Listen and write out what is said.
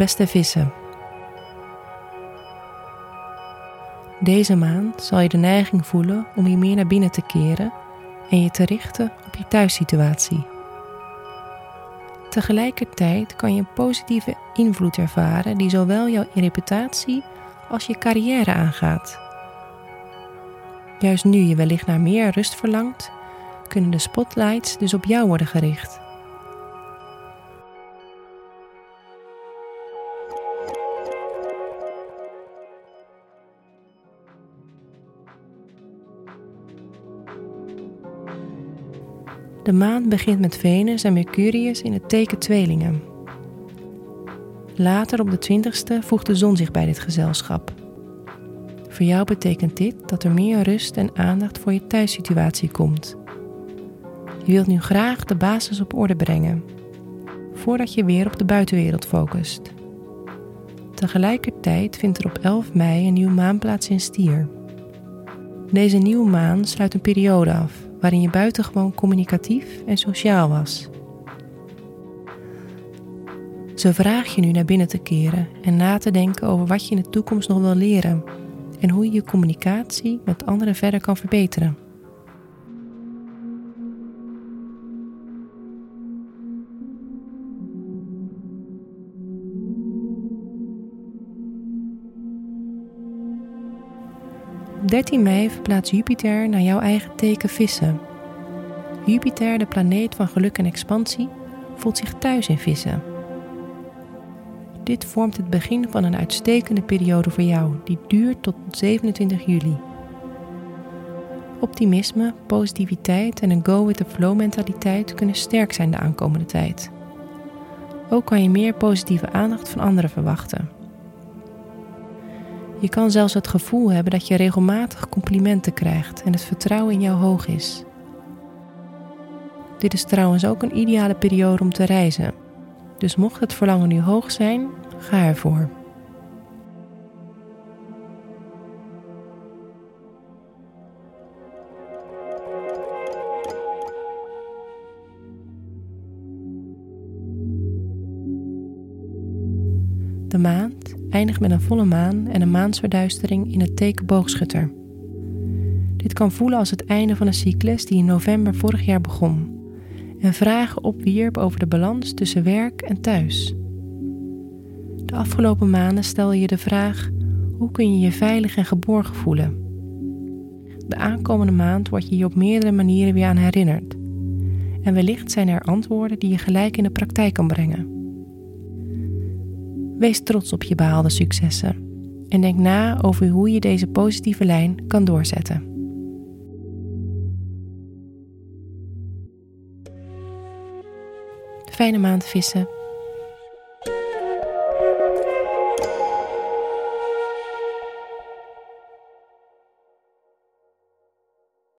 Beste vissen. Deze maand zal je de neiging voelen om je meer naar binnen te keren en je te richten op je thuissituatie. Tegelijkertijd kan je een positieve invloed ervaren die zowel jouw reputatie als je carrière aangaat. Juist nu je wellicht naar meer rust verlangt, kunnen de spotlights dus op jou worden gericht. De maan begint met Venus en Mercurius in het teken tweelingen. Later op de 20ste voegt de zon zich bij dit gezelschap. Voor jou betekent dit dat er meer rust en aandacht voor je thuissituatie komt. Je wilt nu graag de basis op orde brengen, voordat je weer op de buitenwereld focust. Tegelijkertijd vindt er op 11 mei een nieuwe maan plaats in Stier. Deze nieuwe maan sluit een periode af waarin je buitengewoon communicatief en sociaal was. Zo vraag je nu naar binnen te keren en na te denken over wat je in de toekomst nog wil leren en hoe je je communicatie met anderen verder kan verbeteren. Op 13 mei verplaatst Jupiter naar jouw eigen teken vissen. Jupiter, de planeet van geluk en expansie, voelt zich thuis in vissen. Dit vormt het begin van een uitstekende periode voor jou, die duurt tot 27 juli. Optimisme, positiviteit en een go with the flow mentaliteit kunnen sterk zijn de aankomende tijd. Ook kan je meer positieve aandacht van anderen verwachten. Je kan zelfs het gevoel hebben dat je regelmatig complimenten krijgt en het vertrouwen in jou hoog is. Dit is trouwens ook een ideale periode om te reizen. Dus mocht het verlangen nu hoog zijn, ga ervoor. De maand eindigt met een volle maan en een maansverduistering in het teken boogschutter. Dit kan voelen als het einde van een cyclus die in november vorig jaar begon en vragen opwierp over de balans tussen werk en thuis. De afgelopen maanden stel je de vraag: hoe kun je je veilig en geborgen voelen? De aankomende maand word je je op meerdere manieren weer aan herinnerd. En wellicht zijn er antwoorden die je gelijk in de praktijk kan brengen. Wees trots op je behaalde successen en denk na over hoe je deze positieve lijn kan doorzetten. Fijne maand vissen.